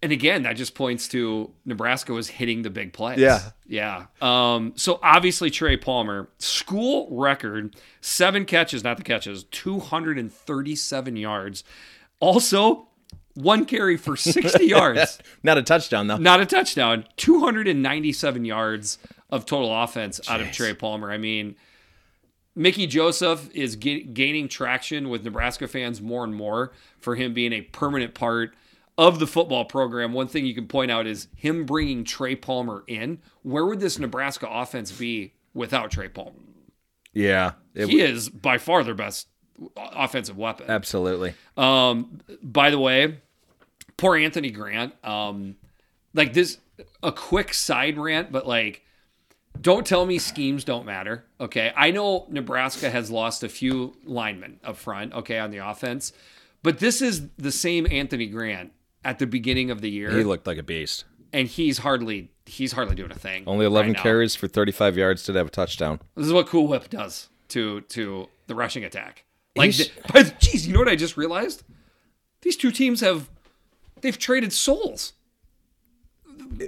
And again, that just points to Nebraska was hitting the big plays. Yeah. Yeah. Um, so obviously Trey Palmer, school record, seven catches, not the catches, 237 yards. Also, one carry for 60 yards. Not a touchdown though. Not a touchdown. 297 yards of total offense out of Trey Palmer. I mean, Mickey Joseph is ga- gaining traction with Nebraska fans more and more for him being a permanent part of the football program. One thing you can point out is him bringing Trey Palmer in. Where would this Nebraska offense be without Trey Palmer? Yeah. It, He is by far their best offensive weapon. absolutely. Um, by the way, poor Anthony Grant. Um, like this, a quick side rant, but like, don't tell me schemes don't matter. Okay, I know Nebraska has lost a few linemen up front. Okay, on the offense, but this is the same Anthony Grant at the beginning of the year, He looked like a beast. and he's hardly he's hardly doing a thing. Only 11 right carries for 35 yards did have a touchdown. This is what Cool Whip does to to the rushing attack. Like, the- but geez, you know what I just realized? These two teams have they've traded souls.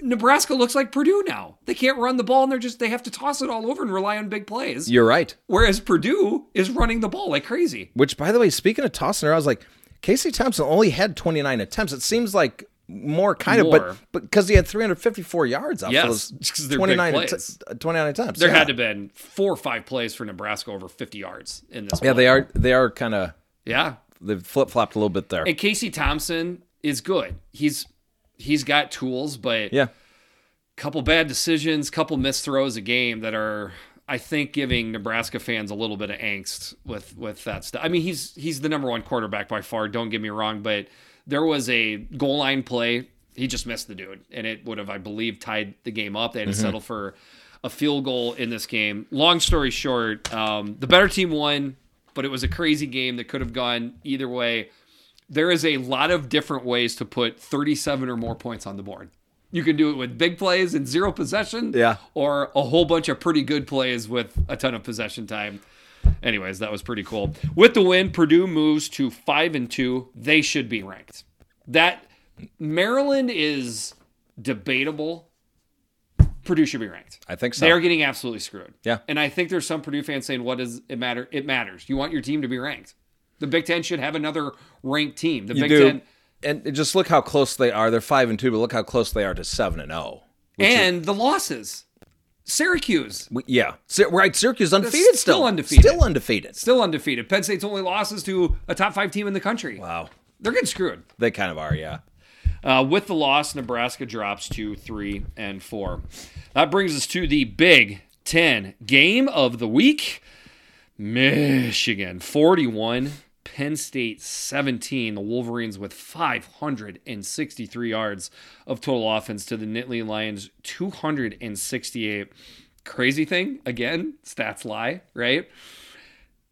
Nebraska looks like Purdue now. They can't run the ball, and they're just they have to toss it all over and rely on big plays. You're right. Whereas Purdue is running the ball like crazy. Which, by the way, speaking of tossing her, I was like, Casey Thompson only had 29 attempts. It seems like more kind More. of, but because he had 354 yards off Yes, those just 'cause they're big 29, plays. att- uh, 29 attempts. There yeah. had to have been four or five plays for Nebraska over 50 yards in this. Yeah, one. they are. They are kind of. Yeah, They've flip flopped a little bit there. and Casey Thompson is good. He's he's got tools, but Yeah. couple bad decisions, couple missed throws a game that are I think giving Nebraska fans a little bit of angst with with that stuff. I mean, he's he's the number one quarterback by far, don't get me wrong, but there was a goal line play, he just missed the dude and it would have I believe tied the game up. They had to settle for a field goal in this game. Long story short, um, the better team won, but it was a crazy game that could have gone either way. There is a lot of different ways to put 37 or more points on the board. You can do it with big plays and zero possession, Yeah. or a whole bunch of pretty good plays with a ton of possession time. Anyways, that was pretty cool. With the win, Purdue moves to five and two. They should be ranked. That Maryland is debatable. Purdue should be ranked. I think so. They are getting absolutely screwed. Yeah. And I think there's some Purdue fans saying, what does it matter? It matters. You want your team to be ranked. The Big Ten should have another ranked team. The You Big do. Ten And just look how close they are. They're 5 and 2, but look how close they are to 7 and oh. 0. and the losses. Syracuse, We- Yeah. Right. Syracuse undefeated still still. undefeated. Still undefeated. still undefeated. Penn State's only losses to a top five team in the country. Wow. They're getting screwed. They kind of are, yeah. Uh, with the loss, Nebraska drops to three and four. That brings us to the Big Ten game of the week. Michigan 41, Penn State 17. The Wolverines with 563 yards of total offense to the Nittany Lions 268. Crazy thing, again, stats lie, right?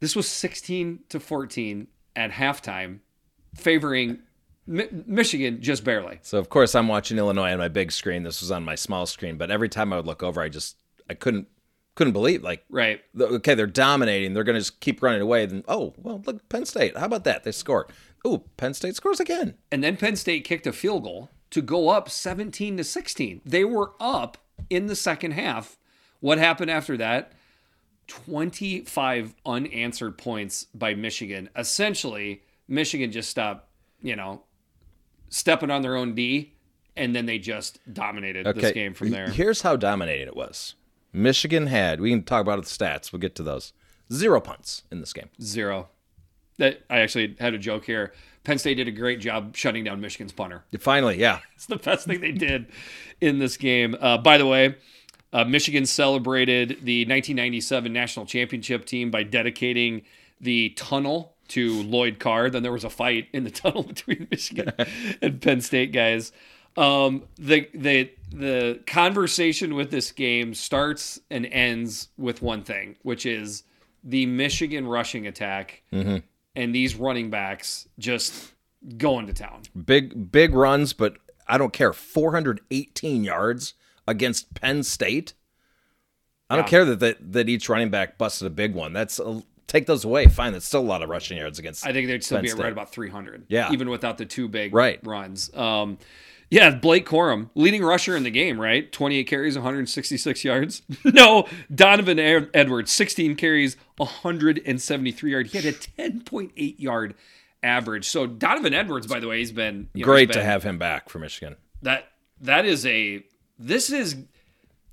This was 16 to 14 at halftime, favoring Mi- Michigan just barely. So of course I'm watching Illinois on my big screen. This was on my small screen, but every time I would look over, I just I couldn't couldn't believe like Right. okay they're dominating. They're going to just keep running away. Then oh well look Penn State. How about that? They score. Oh Penn State scores again. And then Penn State kicked a field goal to go up 17 to 16. They were up in the second half. What happened after that? 25 unanswered points by Michigan. Essentially, Michigan just stopped, you know, stepping on their own D, and then they just dominated this game from there. Here's how dominating it was. Michigan had. We can talk about the stats. We'll get to those. Zero punts in this game. Zero. That I actually had a joke here. Penn State did a great job shutting down Michigan's punter. Finally, yeah. It's the best thing they did in this game. Uh, by the way, uh, Michigan celebrated the 1997 national championship team by dedicating the tunnel to Lloyd Carr. Then there was a fight in the tunnel between Michigan and Penn State guys. Um, the the the conversation with this game starts and ends with one thing, which is the Michigan rushing attack and these running backs just going to town. Big big runs, but I don't care. 418 yards against Penn State. I don't Yeah. care that, that that each running back busted a big one. That's a, take those away. Fine, that's still a lot of rushing yards against. I think they'd still Penn be State. right about 300. Yeah. Even without the two big Right. runs. Um, yeah, Blake Corum, leading rusher in the game, right? 28 carries, 166 yards. no, Donovan Edwards, 16 carries, 173 yards. He had a 10.8 yard average. So Donovan Edwards, by the way, he's been you know, Great he's to been- have him back for Michigan. that. That is a this is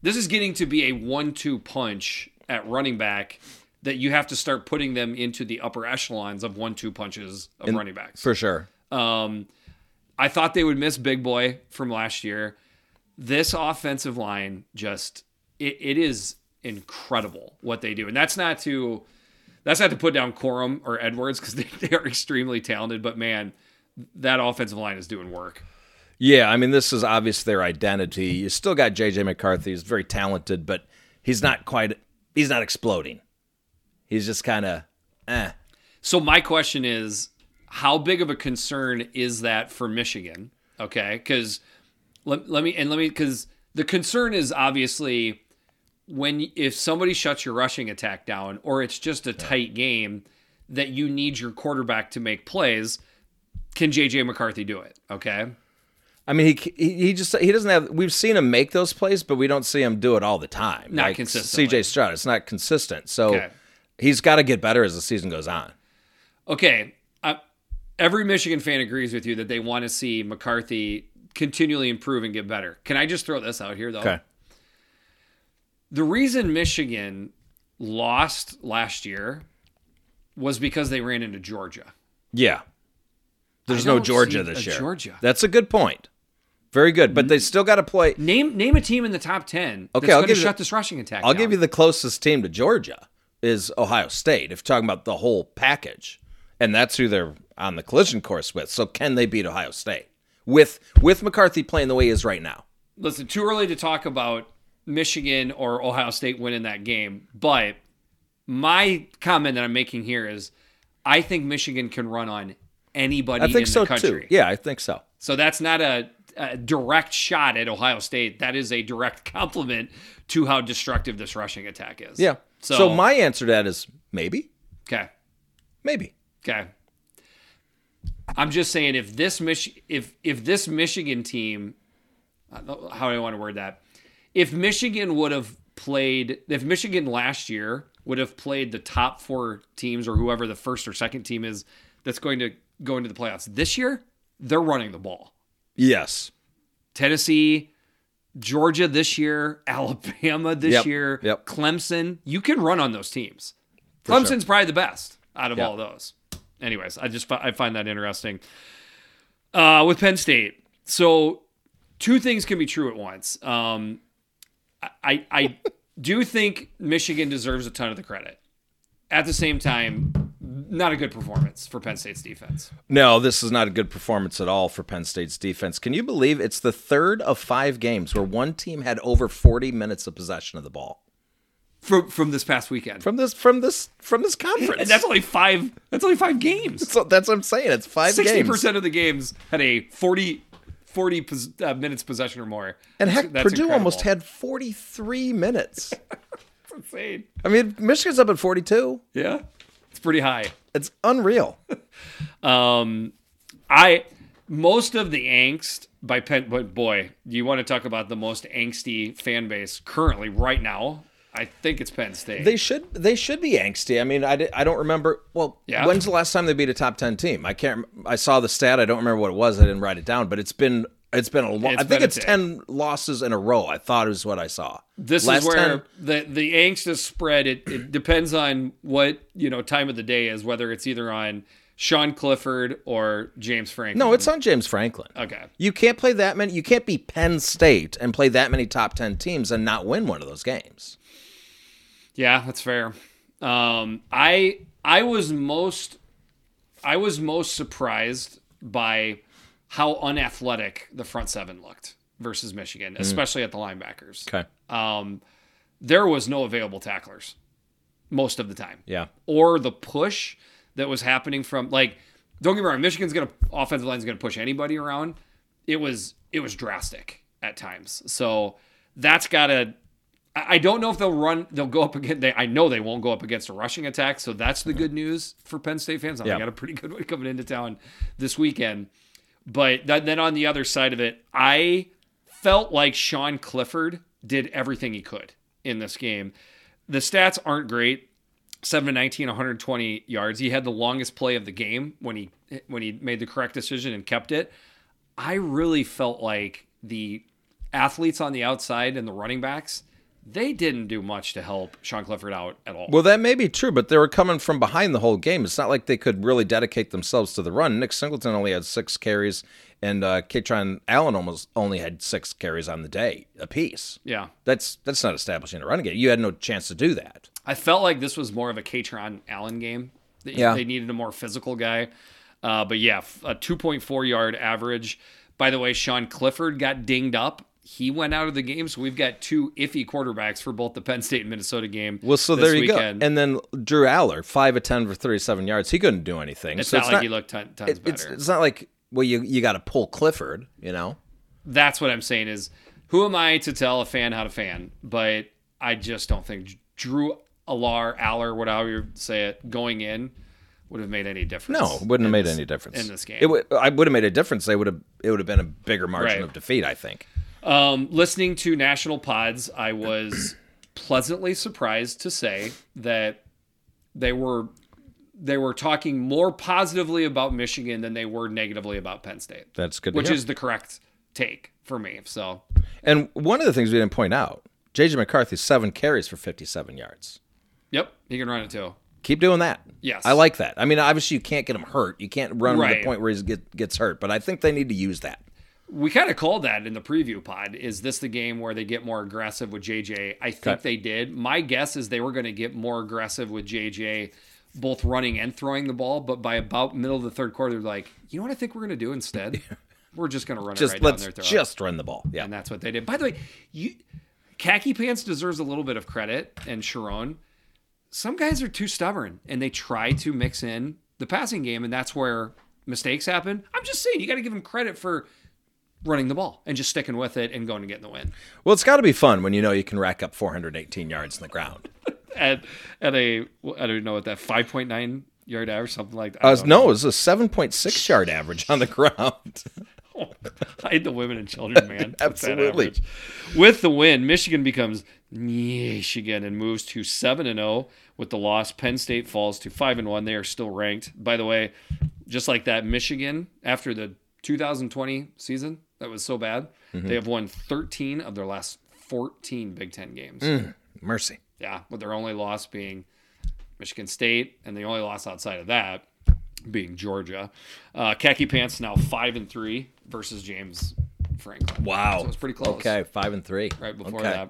this is getting to be a one-two punch at running back that you have to start putting them into the upper echelons of one-two punches of running backs. For sure. Um, I thought they would miss Big Boy from last year. This offensive line just it, it is incredible what they do, and that's not to that's not to put down Corum or Edwards because they, they are extremely talented. But man, that offensive line is doing work. Yeah, I mean, this is obvious their identity. You still got JJ McCarthy. He's very talented, but he's not quite. He's not exploding. He's just kind of, eh. So my question is, how big of a concern is that for Michigan? Okay, because let, let me and let me because the concern is obviously when if somebody shuts your rushing attack down or it's just a tight game that you need your quarterback to make plays. Can JJ McCarthy do it? Okay. I mean, he, he just he doesn't have. We've seen him make those plays, but we don't see him do it all the time. Not like consistently. CJ Stroud, it's not consistent. So Okay. He's got to get better as the season goes on. Okay. Uh, every Michigan fan agrees with you that they want to see McCarthy continually improve and get better. Can I just throw this out here though? Okay. the reason Michigan lost last year was because they ran into Georgia. Yeah. There's no Georgia this year. Georgia. That's a good point. Very good, but they still got to play. Name name a team in the top ten Okay, I'll give you shut the- this rushing attack. I'll down. give you the closest team to Georgia is Ohio State. If you're talking about the whole package, and that's who they're on the collision course with. So can they beat Ohio State with with McCarthy playing the way he is right now? Listen, too early to talk about Michigan or Ohio State winning that game, but my comment that I'm making here is, I think Michigan can run on anybody I think in so the country. too. Yeah, I think so. So that's not a, a direct shot at Ohio State. That is a direct compliment to how destructive this rushing attack is. Yeah. So, So, my answer to that is maybe, okay, maybe. okay. I'm just saying if this Mich- if if this Michigan team, how do I want to word that? If Michigan would have played, if Michigan last year would have played the top four teams or whoever the first or second team is that's going to go into the playoffs this year, they're running the ball. Yes. Tennessee, Georgia this year, Alabama this Yep, year, yep. Clemson. You can run on those teams. Clemson's probably the best out of Yeah. all those. Anyways, I just I find that interesting. Uh, with Penn State, so two things can be true at once. Um, I I do think Michigan deserves a ton of the credit. At the same time, not a good performance for Penn State's defense. No, this is not a good performance at all for Penn State's defense. Can you believe it's the third of five games where one team had over 40 minutes of possession of the ball From from this past weekend. from this from this from this conference? and that's only five that's only five games. so that's what I'm saying. It's five Sixty games. percent of the games had a 40, 40 pos- uh, minutes possession or more. And heck, That's Purdue incredible. almost had 43 minutes. That's insane. I mean, Michigan's up at 42. Yeah, it's pretty high. It's unreal. Um, I most of the angst by Penn, but boy, you want to talk about the most angsty fan base currently right now? I think it's Penn State. They should they should be angsty. I mean, I, I don't remember. Well, Yeah. when's the last time they beat a top 10 team? I can't. I saw the stat. I don't remember what it was. I didn't write it down, but it's been it's been a long. I think it's 10 losses in a row. I thought it was what I saw. this Last is where 10 the the angst is spread. It, it depends on what you know time of the day is, whether it's either on Sean Clifford or James Franklin. No, it's on James Franklin. okay. You can't play that many. You can't be Penn State and play that many top 10 teams and not win one of those games. Yeah, that's fair. Um, I I was most I was most surprised by how unathletic the front seven looked versus Michigan, especially at the linebackers. Okay. Um, there was no available tacklers most of the time, Yeah. or the push that was happening from like. Don't get me wrong, Michigan's gonna offensive line's gonna push anybody around. It was it was drastic at times, so that's gotta I I don't know if they'll run. They'll go up against. They, I know they won't go up against a rushing attack. So that's the good news for Penn State fans. They Yeah. got a pretty good one coming into town this weekend. But th- then on the other side of it, I felt like Sean Clifford did everything he could in this game. The stats aren't great. 7 to 19, 120 yards. He had the longest play of the game when he when he made the correct decision and kept it. I really felt like the athletes on the outside and the running backs, they didn't do much to help Sean Clifford out at all. Well, that may be true, but they were coming from behind the whole game. It's not like they could really dedicate themselves to the run. Nick Singleton only had six carries, and uh, Kaytron Allen almost only had six carries on the day apiece. yeah. That's that's not establishing a run game. You had no chance to do that. I felt like this was more of a Kaytron Allen game. They, Yeah. they needed a more physical guy. Uh, but yeah, a 2.4 yard average. By the way, Sean Clifford got dinged up. He went out of the game, so we've got two iffy quarterbacks for both the Penn State and Minnesota game. Well, so there you weekend. go. And then Drew Allar, five of ten for thirty-seven yards. He couldn't do anything. it's so not like he looked ton, tons it- better. it's, it's not like well, you you got to pull Clifford. You know. that's what I'm saying is who am I to tell a fan how to fan? But I just don't think Drew Alar, Aller, whatever you say it, going in would have made any difference. No, it wouldn't have made this- any difference in this game. It would. I would have made a difference. They would have. It would have been a bigger margin Right. of defeat. I think. Um, listening to national pods, I was pleasantly surprised to say that they were they were talking more positively about Michigan than they were negatively about Penn State, That's good. which is the correct take for me. So And one of the things we didn't point out, JJ McCarthy seven carries for fifty-seven yards. yep, he can run it too. Keep doing that. Yes. I like that. I mean, obviously you can't get him hurt. You can't run right. to the point where he get, gets hurt. But I think they need to use that. We kind of called that in the preview pod. Is this the game where they get more aggressive with JJ? I think Okay. they did. My guess is they were going to get more aggressive with JJ, both running and throwing the ball. But by about middle of the third quarter, they're like, you know what I think we're going to do instead? We're just going to run Just it right let's down their throat. just run the ball. Yeah. and that's what they did. By the way, you Khaki Pants deserves a little bit of credit, and Sharon. Some guys are too stubborn, and they try to mix in the passing game, and that's where mistakes happen. I'm just saying, you got to give them credit for running the ball and just sticking with it and going to get in the win Well, it's got to be fun when you know you can rack up 418 yards in the ground. at at a I don't know what that 5.9 yard average, something like that. Uh, no, know. it was a 7.6 yard average on the ground. Hide the women and children, man. Absolutely. With the win, Michigan becomes Michigan and moves to seven and zero. With the loss, Penn State falls to five and one. They are still ranked. By the way, just like that, Michigan after the 2020 season that was so bad, Mm-hmm. they have won 13 of their last 14 Big Ten games. Mm. Mercy. Yeah, with their only loss being Michigan State, and the only loss outside of that being Georgia. Uh, Khaki Pants now five and three versus James Franklin. Wow. so it's pretty close. Okay, five and three. right before Okay.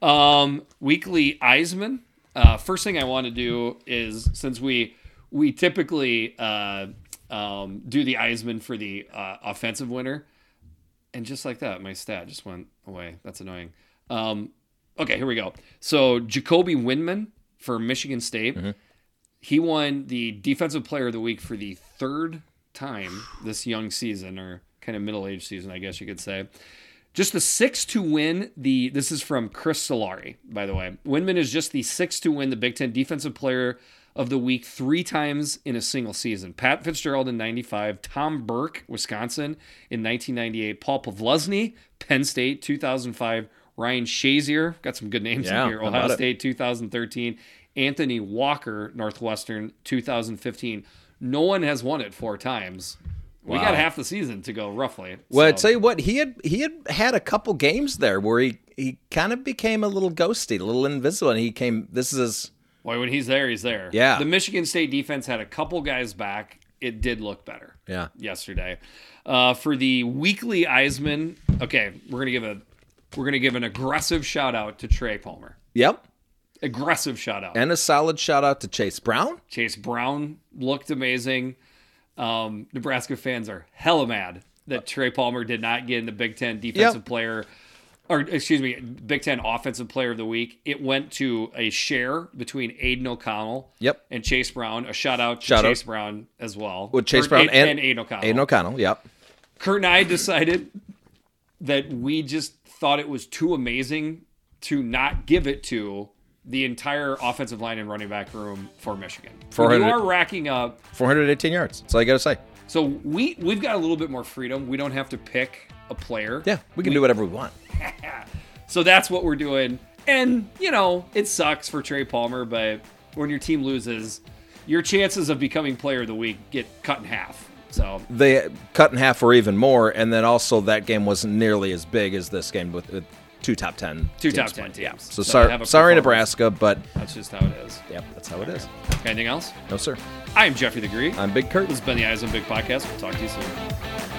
that. Um, weekly Eisman. Uh, first thing I want to do is since we we typically uh, um, do the Eisman for the uh, offensive winner, and just like that, my stat just went away. That's annoying. Um, okay, here we go. So Jacoby Windmon for Michigan State, he won the Defensive Player of the Week for the third time this young season, or kind of middle aged season, I guess you could say. Just the six to win the. This is from Chris Solari, by the way. Windmon is just the six to win the Big Ten Defensive Player of the Week three times in a single season. Pat Fitzgerald in '95, Tom Burke, Wisconsin in 1998, Paul Posluszny, Penn State 2005, Ryan Shazier, got some good names Yeah, in here. Ohio it? State 2013, Anthony Walker, Northwestern 2015. No one has won it four times. We got half the season to go, roughly. Well, I So- tell you what, he had he had had a couple games there where he he kind of became a little ghosty, a little invisible, and he came. This is his, Boy, when he's there, he's there. Yeah. The Michigan State defense had a couple guys back. It did look better. Yeah. Yesterday, uh, for the weekly Eisman. Okay, we're gonna give a we're gonna give an aggressive shout out to Trey Palmer. yep, Aggressive shout out. and a solid shout out to Chase Brown. Chase Brown looked amazing. Um, Nebraska fans are hella mad that Trey Palmer did not get in the Big Ten Defensive Yep. Player, or excuse me, Big Ten Offensive Player of the Week. It went to a share between Aidan O'Connell Yep. and Chase Brown. A shout out to Shout out. Chase Brown as well. With Chase Or Brown Aiden- and, Aidan O'Connell. Aidan O'Connell. Yep. Kurt and I decided that we just thought it was too amazing to not give it to the entire offensive line and running back room for Michigan. You are racking up 418 yards. That's all you got to say. so we we've got a little bit more freedom. We don't have to pick a player. Yeah, we can do whatever we want. So that's what we're doing. And you know, it sucks for Trey Palmer, but when your team loses, your chances of becoming player of the week get cut in half. So They cut in half or even more, and then also that game wasn't nearly as big as this game with, with two top 10 Two top 10 playing. teams. Yeah. So, So sorry, sorry. Nebraska, but that's just how it is. yep, that's how it is. Anything else? No, sir. I am Jeffrey the Greek. I'm Big Kurt. This has been the Eyes on Big podcast. We'll talk to you soon.